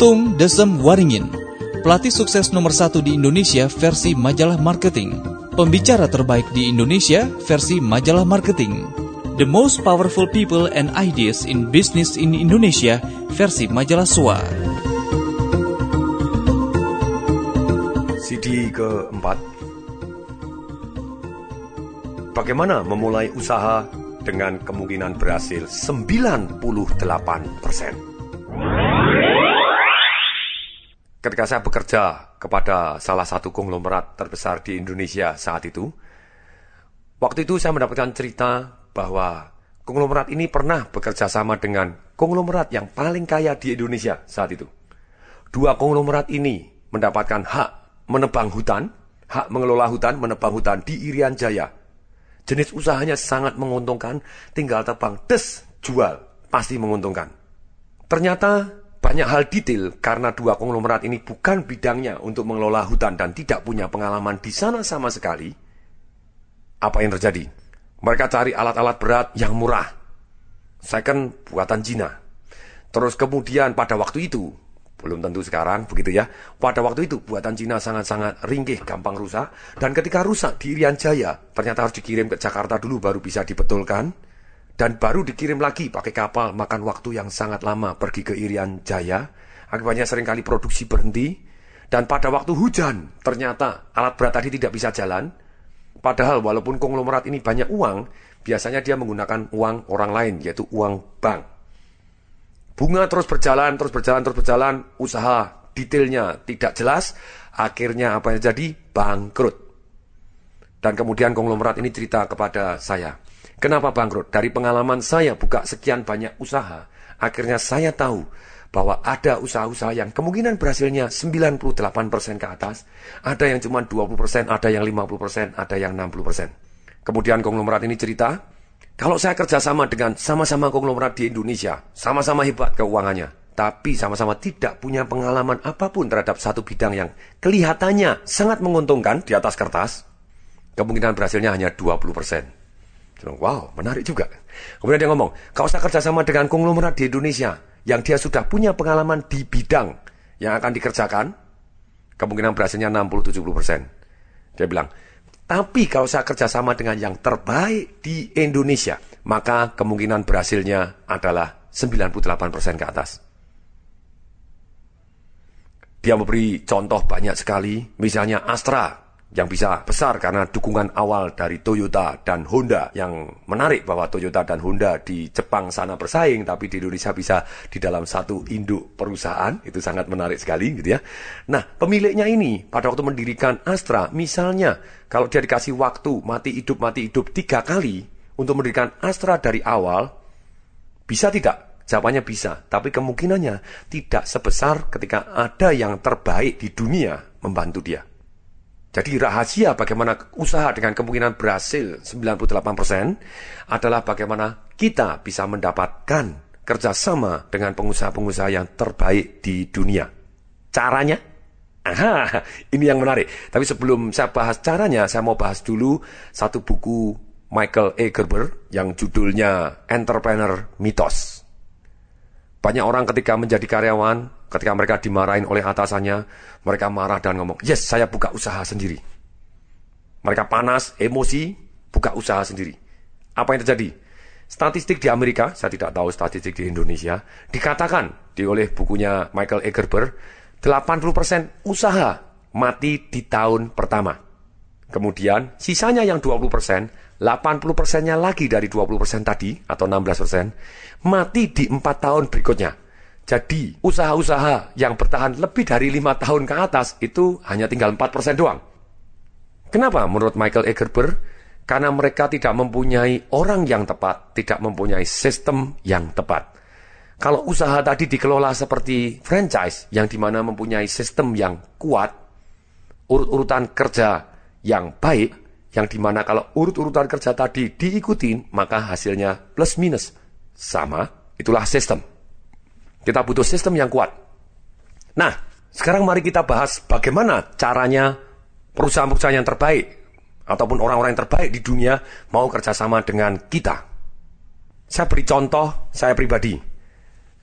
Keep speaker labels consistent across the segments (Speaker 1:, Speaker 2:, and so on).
Speaker 1: Tung Desem Waringin, pelatih sukses nomor satu di Indonesia versi majalah marketing. Pembicara terbaik di Indonesia versi majalah marketing. The most powerful people and ideas in business in Indonesia versi majalah SWA.
Speaker 2: CD keempat Bagaimana memulai usaha dengan kemungkinan berhasil 98%? Ketika saya bekerja kepada salah satu konglomerat terbesar di Indonesia saat itu, waktu itu saya mendapatkan cerita bahwa konglomerat ini pernah bekerja sama dengan konglomerat yang paling kaya di Indonesia saat itu. Dua konglomerat ini mendapatkan hak menebang hutan, hak mengelola hutan, menebang hutan di Irian Jaya. Jenis usahanya sangat menguntungkan, tinggal tebang, des, jual, pasti menguntungkan. Ternyata banyak hal detail karena dua konglomerat ini bukan bidangnya untuk mengelola hutan dan tidak punya pengalaman di sana sama sekali. Apa yang terjadi? Mereka cari alat-alat berat yang murah. Second buatan Cina. Terus kemudian pada waktu itu, belum tentu sekarang begitu ya. Pada waktu itu buatan Cina sangat-sangat ringkih, gampang rusak. Dan ketika rusak di Irian Jaya, ternyata harus dikirim ke Jakarta dulu baru bisa dibetulkan dan baru dikirim lagi pakai kapal makan waktu yang sangat lama pergi ke Irian Jaya. Akibatnya sering kali produksi berhenti. Dan pada waktu hujan, ternyata alat berat tadi tidak bisa jalan. Padahal walaupun konglomerat ini banyak uang, biasanya dia menggunakan uang orang lain, yaitu uang bank. Bunga terus berjalan, terus berjalan, terus berjalan, usaha detailnya tidak jelas, akhirnya apa yang jadi? Bangkrut. Dan kemudian konglomerat ini cerita kepada saya, Kenapa bangkrut? Dari pengalaman saya buka sekian banyak usaha, akhirnya saya tahu bahwa ada usaha-usaha yang kemungkinan berhasilnya 98% ke atas, ada yang cuma 20%, ada yang 50%, ada yang 60%. Kemudian konglomerat ini cerita, kalau saya kerjasama dengan sama-sama konglomerat di Indonesia, sama-sama hebat keuangannya, tapi sama-sama tidak punya pengalaman apa pun terhadap satu bidang yang kelihatannya sangat menguntungkan di atas kertas, kemungkinan berhasilnya hanya 20%. Wow, menarik juga. Kemudian dia ngomong, kau usah kerjasama dengan konglomerat di Indonesia yang dia sudah punya pengalaman di bidang yang akan dikerjakan, kemungkinan berhasilnya 60-70%. Dia bilang, tapi kalau saya kerjasama dengan yang terbaik di Indonesia, maka kemungkinan berhasilnya adalah 98% ke atas. Dia memberi contoh banyak sekali, misalnya Astra yang bisa besar karena dukungan awal dari Toyota dan Honda yang menarik bahwa Toyota dan Honda di Jepang sana bersaing tapi di Indonesia bisa di dalam satu induk perusahaan itu sangat menarik sekali gitu ya. Nah pemiliknya ini pada waktu mendirikan Astra misalnya kalau dia dikasih waktu mati hidup mati hidup tiga kali untuk mendirikan Astra dari awal bisa tidak? Jawabannya bisa, tapi kemungkinannya tidak sebesar ketika ada yang terbaik di dunia membantu dia. Jadi rahasia bagaimana usaha dengan kemungkinan berhasil 98% adalah bagaimana kita bisa mendapatkan kerjasama dengan pengusaha-pengusaha yang terbaik di dunia. Caranya? Aha, ini yang menarik. Tapi sebelum saya bahas caranya, saya mau bahas dulu satu buku Michael E. Gerber yang judulnya Entrepreneur Mythos. Banyak orang ketika menjadi karyawan Ketika mereka dimarahin oleh atasannya, mereka marah dan ngomong, yes saya buka usaha sendiri. Mereka panas, emosi, buka usaha sendiri. Apa yang terjadi? Statistik di Amerika, saya tidak tahu statistik di Indonesia, dikatakan di oleh bukunya Michael Egerber, 80% usaha mati di tahun pertama. Kemudian sisanya yang 20%, 80%-nya lagi dari 20% tadi atau 16% mati di 4 tahun berikutnya. Jadi usaha-usaha yang bertahan lebih dari lima tahun ke atas itu hanya tinggal 4% doang. Kenapa menurut Michael Egerber? Karena mereka tidak mempunyai orang yang tepat, tidak mempunyai sistem yang tepat. Kalau usaha tadi dikelola seperti franchise yang di mana mempunyai sistem yang kuat, urut-urutan kerja yang baik, yang di mana kalau urut-urutan kerja tadi diikutin, maka hasilnya plus minus sama, itulah sistem. Kita butuh sistem yang kuat. Nah, sekarang mari kita bahas bagaimana caranya perusahaan-perusahaan yang terbaik ataupun orang-orang yang terbaik di dunia mau kerjasama dengan kita. Saya beri contoh saya pribadi.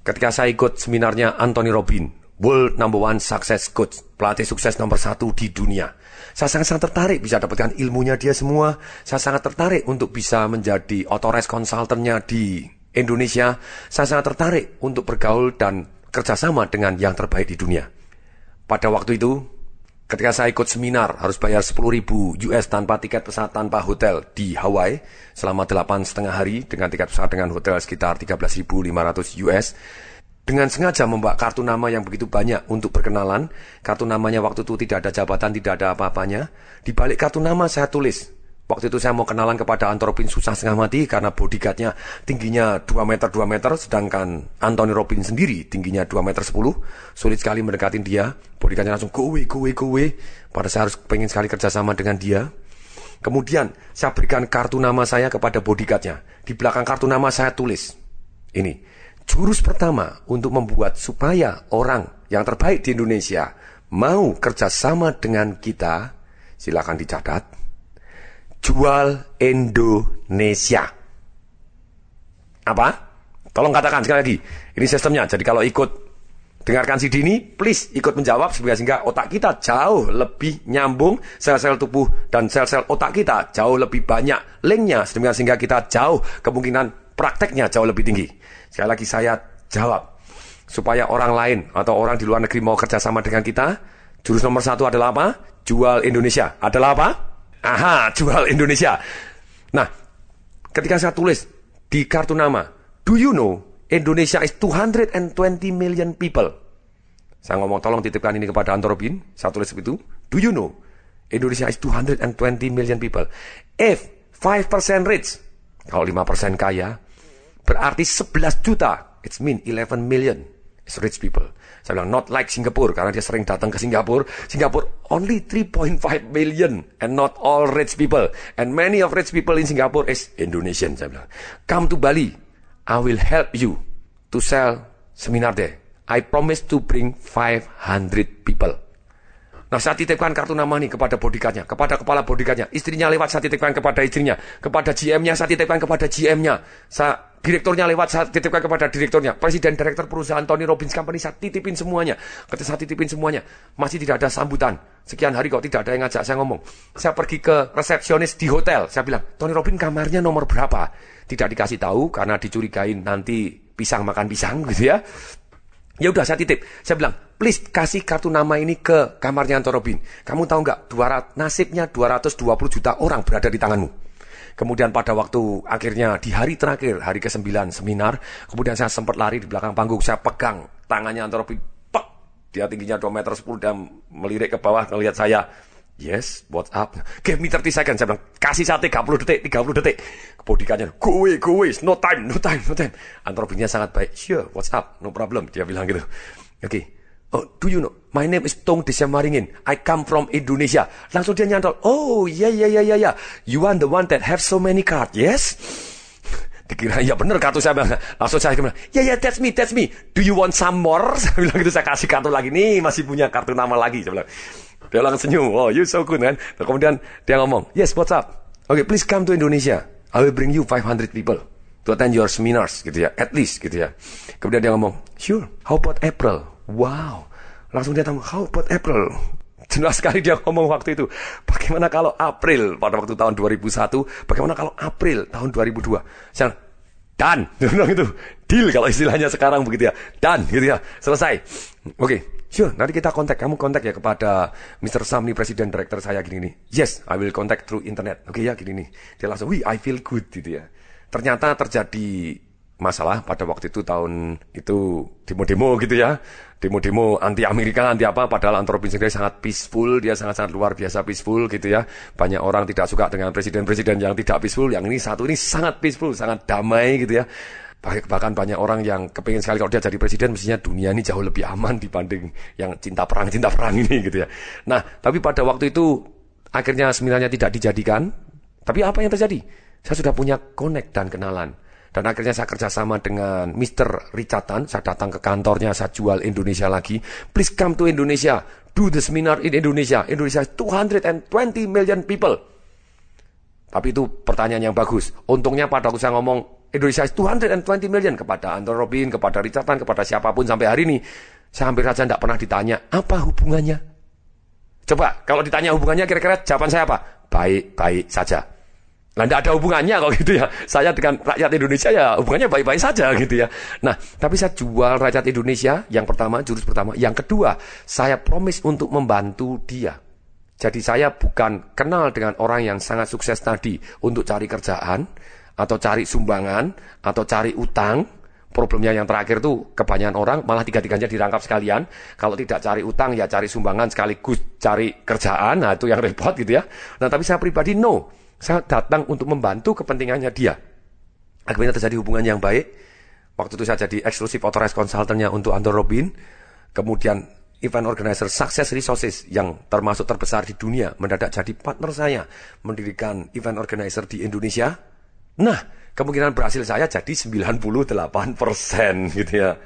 Speaker 2: Ketika saya ikut seminarnya Anthony Robin, World number one success coach. Pelatih sukses nomor satu di dunia. Saya sangat-sangat tertarik bisa dapatkan ilmunya dia semua. Saya sangat tertarik untuk bisa menjadi authorized consultantnya di Indonesia. Saya sangat tertarik untuk bergaul dan kerjasama dengan yang terbaik di dunia. Pada waktu itu, ketika saya ikut seminar harus bayar 10 ribu US tanpa tiket pesawat tanpa hotel di Hawaii selama 8 setengah hari dengan tiket pesawat dengan hotel sekitar 13.500 US dengan sengaja membawa kartu nama yang begitu banyak untuk berkenalan. Kartu namanya waktu itu tidak ada jabatan, tidak ada apa-apanya. Di balik kartu nama saya tulis. Waktu itu saya mau kenalan kepada Anthony susah setengah mati karena bodyguardnya tingginya 2 meter 2 meter sedangkan Anthony Robin sendiri tingginya 2 meter 10 sulit sekali mendekatin dia. Bodyguardnya langsung go away go away go away. Pada saya harus pengen sekali kerjasama dengan dia. Kemudian saya berikan kartu nama saya kepada bodyguardnya di belakang kartu nama saya tulis ini Jurus pertama untuk membuat supaya orang yang terbaik di Indonesia mau kerjasama dengan kita, silakan dicatat, jual Indonesia. Apa? Tolong katakan sekali lagi. Ini sistemnya. Jadi kalau ikut dengarkan CD ini, please ikut menjawab sehingga otak kita jauh lebih nyambung, sel-sel tubuh dan sel-sel otak kita jauh lebih banyak linknya, sehingga kita jauh kemungkinan prakteknya jauh lebih tinggi. Sekali lagi saya jawab. Supaya orang lain atau orang di luar negeri mau kerjasama dengan kita, jurus nomor satu adalah apa? Jual Indonesia. Adalah apa? Aha, jual Indonesia. Nah, ketika saya tulis di kartu nama, do you know Indonesia is 220 million people? Saya ngomong tolong titipkan ini kepada Antorobin, saya tulis begitu. Do you know Indonesia is 220 million people? If 5% rich, kalau 5% kaya, Berarti 11 juta. It's mean 11 million. Rich people. Saya bilang not like Singapore karena dia sering datang ke Singapura. Singapura only 3.5 million and not all rich people. And many of rich people in Singapore is Indonesian. Saya bilang, come to Bali. I will help you to sell seminar there. I promise to bring 500 people. Nah saya titipkan kartu nama nih kepada bodyguardnya, kepada kepala bodyguardnya. Istrinya lewat saya titipkan kepada istrinya. Kepada GM-nya saya titipkan kepada GM-nya. Saya, direkturnya lewat saya titipkan kepada direkturnya. Presiden direktur perusahaan Tony Robbins Company saya titipin semuanya. Ketika saya titipin semuanya, masih tidak ada sambutan. Sekian hari kok tidak ada yang ngajak saya ngomong. Saya pergi ke resepsionis di hotel. Saya bilang, Tony Robbins kamarnya nomor berapa? Tidak dikasih tahu karena dicurigain nanti pisang makan pisang gitu ya. Ya udah saya titip. Saya bilang, please kasih kartu nama ini ke kamarnya Anto Robin. Kamu tahu nggak, 200, nasibnya 220 juta orang berada di tanganmu. Kemudian pada waktu akhirnya di hari terakhir, hari ke-9 seminar, kemudian saya sempat lari di belakang panggung, saya pegang tangannya Anto Robin. Pak, dia tingginya 2 meter 10 dan melirik ke bawah melihat saya. Yes, what's up? Give me 30 seconds. Saya bilang, kasih saya 30 detik, 30 detik. Kebodikannya, go away, go away, no time, no time, no time. Antropinya sangat baik. Sure, what's up? No problem. Dia bilang gitu. Oke. Okay. Oh, do you know? My name is Tong Desemaringin. I come from Indonesia. Langsung dia nyantol. Oh, yeah, yeah, yeah, yeah, yeah. You are the one that have so many cards, yes? Dikira, ya bener kartu saya. Langsung saya bilang, ya, yeah, ya, yeah, that's me, that's me. Do you want some more? Saya bilang gitu, saya kasih kartu lagi. Nih, masih punya kartu nama lagi. Saya bilang, dia langsung senyum. Oh, you so good kan. Dan kemudian dia ngomong, yes, what's up? Okay, please come to Indonesia. I will bring you 500 people to attend your seminars gitu ya, at least gitu ya. Kemudian dia ngomong, sure, how about April? Wow. Langsung dia tahu, how about April? Jelas sekali dia ngomong waktu itu. Bagaimana kalau April pada waktu tahun 2001? Bagaimana kalau April tahun 2002? Saya dan dia bilang itu deal kalau istilahnya sekarang begitu ya dan gitu ya selesai oke okay. Sure, nanti kita kontak. Kamu kontak ya kepada Mr. Sam nih, presiden director saya gini nih. Yes, I will contact through internet. Oke okay, ya, gini nih. Dia langsung, wih, I feel good gitu ya. Ternyata terjadi masalah pada waktu itu tahun itu demo-demo gitu ya. Demo-demo anti Amerika, anti apa. Padahal Antropin sendiri sangat peaceful, dia sangat-sangat luar biasa peaceful gitu ya. Banyak orang tidak suka dengan presiden-presiden yang tidak peaceful. Yang ini satu ini sangat peaceful, sangat damai gitu ya bahkan banyak orang yang kepingin sekali kalau dia jadi presiden mestinya dunia ini jauh lebih aman dibanding yang cinta perang cinta perang ini gitu ya. Nah tapi pada waktu itu akhirnya sebenarnya tidak dijadikan. Tapi apa yang terjadi? Saya sudah punya connect dan kenalan. Dan akhirnya saya kerjasama dengan Mr. Richardan. Saya datang ke kantornya, saya jual Indonesia lagi. Please come to Indonesia. Do the seminar in Indonesia. Indonesia is 220 million people. Tapi itu pertanyaan yang bagus. Untungnya pada waktu saya ngomong Indonesia is 220 million kepada Anton Robin, kepada Richard Tan, kepada siapa pun sampai hari ini. Saya hampir saja tidak pernah ditanya, apa hubungannya? Coba, kalau ditanya hubungannya kira-kira jawaban saya apa? Baik-baik saja. Nah, tidak ada hubungannya kok gitu ya. Saya dengan rakyat Indonesia ya hubungannya baik-baik saja gitu ya. Nah, tapi saya jual rakyat Indonesia yang pertama, jurus pertama. Yang kedua, saya promise untuk membantu dia. Jadi saya bukan kenal dengan orang yang sangat sukses tadi untuk cari kerjaan, atau cari sumbangan, atau cari utang, problemnya yang terakhir tuh kebanyakan orang malah tiga-tiganya dirangkap sekalian. Kalau tidak cari utang ya cari sumbangan sekaligus cari kerjaan. Nah itu yang repot gitu ya. Nah tapi saya pribadi no. Saya datang untuk membantu kepentingannya dia. Akhirnya terjadi hubungan yang baik. Waktu itu saya jadi eksklusif authorized consultantnya untuk Anton Robin. Kemudian event organizer Success Resources yang termasuk terbesar di dunia mendadak jadi partner saya mendirikan event organizer di Indonesia. Nah, kemungkinan berhasil saya jadi 98% gitu ya.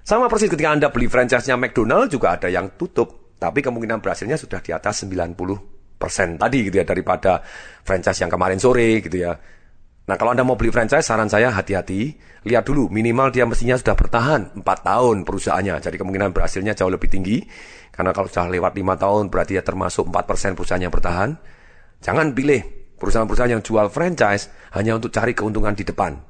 Speaker 2: Sama persis ketika Anda beli franchise-nya McDonald juga ada yang tutup. Tapi kemungkinan berhasilnya sudah di atas 90% tadi gitu ya daripada franchise yang kemarin sore gitu ya. Nah kalau Anda mau beli franchise saran saya hati-hati. Lihat dulu minimal dia mestinya sudah bertahan 4 tahun perusahaannya. Jadi kemungkinan berhasilnya jauh lebih tinggi. Karena kalau sudah lewat 5 tahun berarti ya termasuk 4% perusahaan yang bertahan. Jangan pilih Perusahaan-perusahaan yang jual franchise hanya untuk cari keuntungan di depan.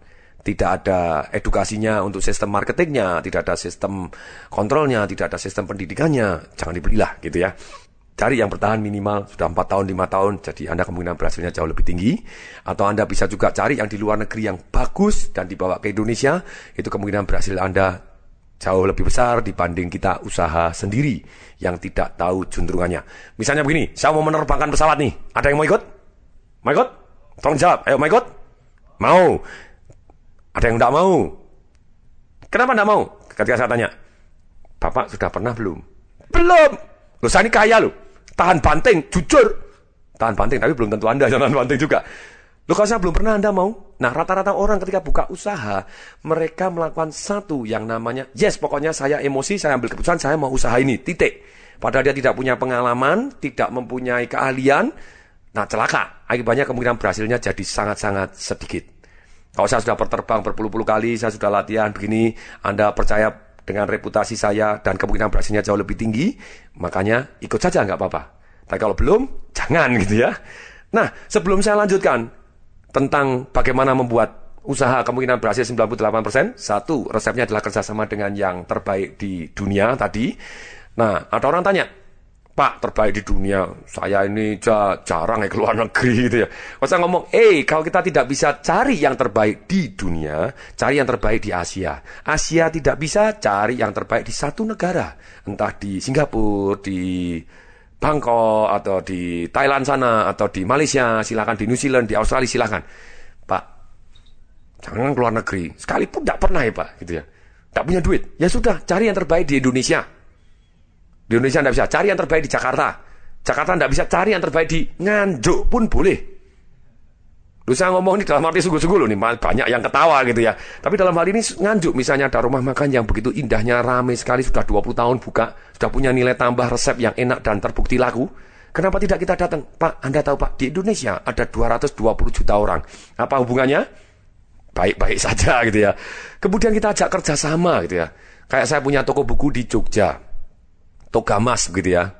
Speaker 2: Tidak ada edukasinya untuk sistem marketingnya, tidak ada sistem kontrolnya, tidak ada sistem pendidikannya. Jangan dibelilah gitu ya. Cari yang bertahan minimal sudah 4 tahun, 5 tahun, jadi Anda kemungkinan berhasilnya jauh lebih tinggi. Atau Anda bisa juga cari yang di luar negeri yang bagus dan dibawa ke Indonesia, itu kemungkinan berhasil Anda jauh lebih besar dibanding kita usaha sendiri yang tidak tahu juntrungannya. Misalnya begini, saya mau menerbangkan pesawat nih, ada yang mau ikut? My God, tolong jawab. Ayo, my God. Mau. Ada yang tidak mau. Kenapa tidak mau? Ketika saya tanya, Bapak sudah pernah belum? Belum. Loh, saya ini kaya loh. Tahan banting, jujur. Tahan banting, tapi belum tentu Anda tahan banting juga. Loh, belum pernah Anda mau? Nah, rata-rata orang ketika buka usaha, mereka melakukan satu yang namanya, yes, pokoknya saya emosi, saya ambil keputusan, saya mau usaha ini, titik. Padahal dia tidak punya pengalaman, tidak mempunyai keahlian, Nah celaka, akibatnya kemungkinan berhasilnya jadi sangat-sangat sedikit. Kalau saya sudah berterbang berpuluh-puluh kali, saya sudah latihan begini, Anda percaya dengan reputasi saya dan kemungkinan berhasilnya jauh lebih tinggi, makanya ikut saja nggak apa-apa. Tapi kalau belum, jangan gitu ya. Nah, sebelum saya lanjutkan tentang bagaimana membuat usaha kemungkinan berhasil 98%, satu, resepnya adalah kerjasama dengan yang terbaik di dunia tadi. Nah, ada orang tanya, Pak terbaik di dunia, saya ini jarang ya keluar negeri gitu ya. Saya ngomong, eh kalau kita tidak bisa cari yang terbaik di dunia, cari yang terbaik di Asia. Asia tidak bisa cari yang terbaik di satu negara, entah di Singapura, di Bangkok, atau di Thailand sana, atau di Malaysia, silakan di New Zealand, di Australia silakan. Pak, jangan keluar negeri, sekalipun tidak pernah ya Pak, gitu ya. Tidak punya duit, ya sudah cari yang terbaik di Indonesia di Indonesia tidak bisa cari yang terbaik di Jakarta. Jakarta tidak bisa cari yang terbaik di Nganjuk pun boleh. Lu saya ngomong ini dalam arti sungguh-sungguh loh nih, banyak yang ketawa gitu ya. Tapi dalam hal ini nganjuk misalnya ada rumah makan yang begitu indahnya, ramai sekali, sudah 20 tahun buka, sudah punya nilai tambah resep yang enak dan terbukti laku. Kenapa tidak kita datang? Pak, Anda tahu Pak, di Indonesia ada 220 juta orang. Apa hubungannya? Baik-baik saja gitu ya. Kemudian kita ajak kerjasama gitu ya. Kayak saya punya toko buku di Jogja. Togamas begitu ya.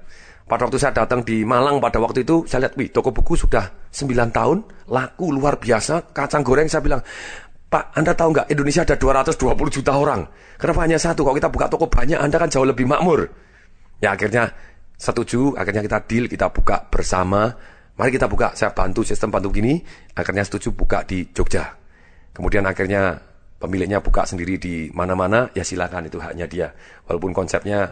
Speaker 2: Pada waktu saya datang di Malang pada waktu itu saya lihat, wih toko buku sudah 9 tahun, laku luar biasa, kacang goreng saya bilang, Pak, Anda tahu nggak Indonesia ada 220 juta orang. Kenapa hanya satu? Kalau kita buka toko banyak, Anda kan jauh lebih makmur. Ya akhirnya setuju, akhirnya kita deal, kita buka bersama. Mari kita buka, saya bantu sistem bantu gini, akhirnya setuju buka di Jogja. Kemudian akhirnya pemiliknya buka sendiri di mana-mana, ya silakan itu haknya dia. Walaupun konsepnya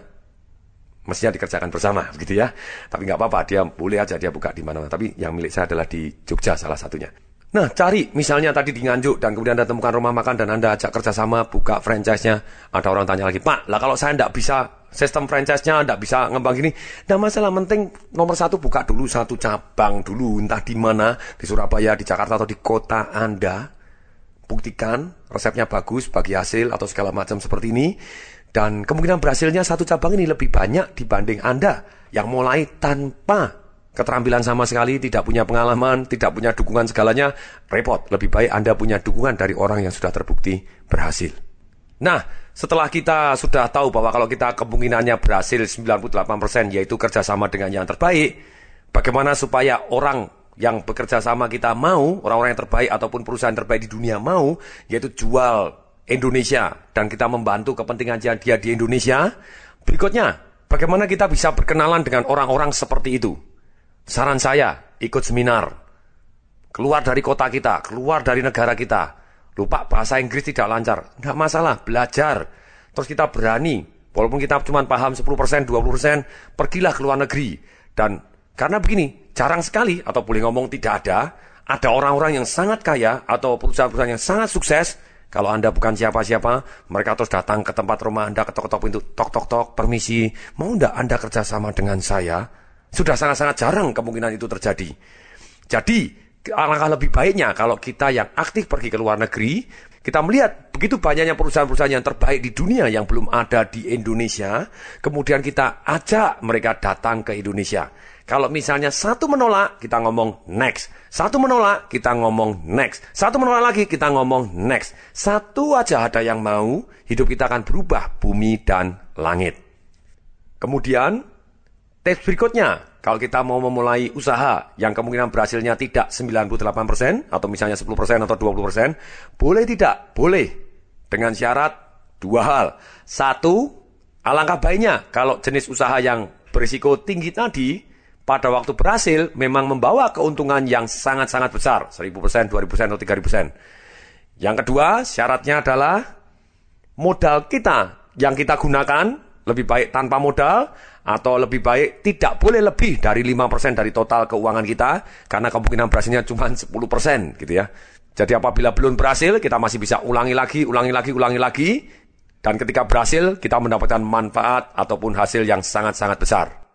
Speaker 2: mestinya dikerjakan bersama begitu ya. Tapi nggak apa-apa, dia boleh aja dia buka di mana-mana. Tapi yang milik saya adalah di Jogja salah satunya. Nah, cari misalnya tadi di Nganjuk dan kemudian Anda temukan rumah makan dan Anda ajak kerjasama buka franchise-nya. Ada orang tanya lagi, Pak, lah kalau saya tidak bisa sistem franchise-nya, tidak bisa ngembang gini. Nah, masalah penting nomor satu buka dulu satu cabang dulu, entah di mana, di Surabaya, di Jakarta atau di kota Anda. Buktikan resepnya bagus, bagi hasil atau segala macam seperti ini. Dan kemungkinan berhasilnya satu cabang ini lebih banyak dibanding Anda yang mulai tanpa keterampilan sama sekali, tidak punya pengalaman, tidak punya dukungan segalanya, repot. Lebih baik Anda punya dukungan dari orang yang sudah terbukti berhasil. Nah, setelah kita sudah tahu bahwa kalau kita kemungkinannya berhasil 98% yaitu kerjasama dengan yang terbaik, bagaimana supaya orang yang bekerja sama kita mau, orang-orang yang terbaik ataupun perusahaan terbaik di dunia mau, yaitu jual Indonesia dan kita membantu kepentingan dia di Indonesia. Berikutnya, bagaimana kita bisa berkenalan dengan orang-orang seperti itu? Saran saya, ikut seminar. Keluar dari kota kita, keluar dari negara kita. Lupa bahasa Inggris tidak lancar. Tidak masalah, belajar. Terus kita berani, walaupun kita cuma paham 10%, 20%, pergilah ke luar negeri. Dan karena begini, jarang sekali atau boleh ngomong tidak ada, ada orang-orang yang sangat kaya atau perusahaan-perusahaan yang sangat sukses. Kalau Anda bukan siapa-siapa, mereka terus datang ke tempat rumah Anda, ketok-ketok pintu, tok-tok-tok, permisi, mau tidak Anda kerjasama dengan saya? Sudah sangat-sangat jarang kemungkinan itu terjadi. Jadi, alangkah lebih baiknya kalau kita yang aktif pergi ke luar negeri, kita melihat begitu banyaknya perusahaan-perusahaan yang terbaik di dunia yang belum ada di Indonesia, kemudian kita ajak mereka datang ke Indonesia. Kalau misalnya satu menolak, kita ngomong next. Satu menolak, kita ngomong next. Satu menolak lagi, kita ngomong next. Satu aja ada yang mau, hidup kita akan berubah bumi dan langit. Kemudian, tips berikutnya, kalau kita mau memulai usaha yang kemungkinan berhasilnya tidak 98% atau misalnya 10% atau 20%, boleh tidak? Boleh. Dengan syarat dua hal. Satu, alangkah baiknya kalau jenis usaha yang berisiko tinggi tadi pada waktu berhasil memang membawa keuntungan yang sangat-sangat besar, 1000%, 2000%, atau 3000%. Yang kedua, syaratnya adalah modal kita yang kita gunakan lebih baik tanpa modal atau lebih baik tidak boleh lebih dari 5% dari total keuangan kita karena kemungkinan berhasilnya cuma 10% gitu ya. Jadi apabila belum berhasil, kita masih bisa ulangi lagi, ulangi lagi, ulangi lagi dan ketika berhasil kita mendapatkan manfaat ataupun hasil yang sangat-sangat besar.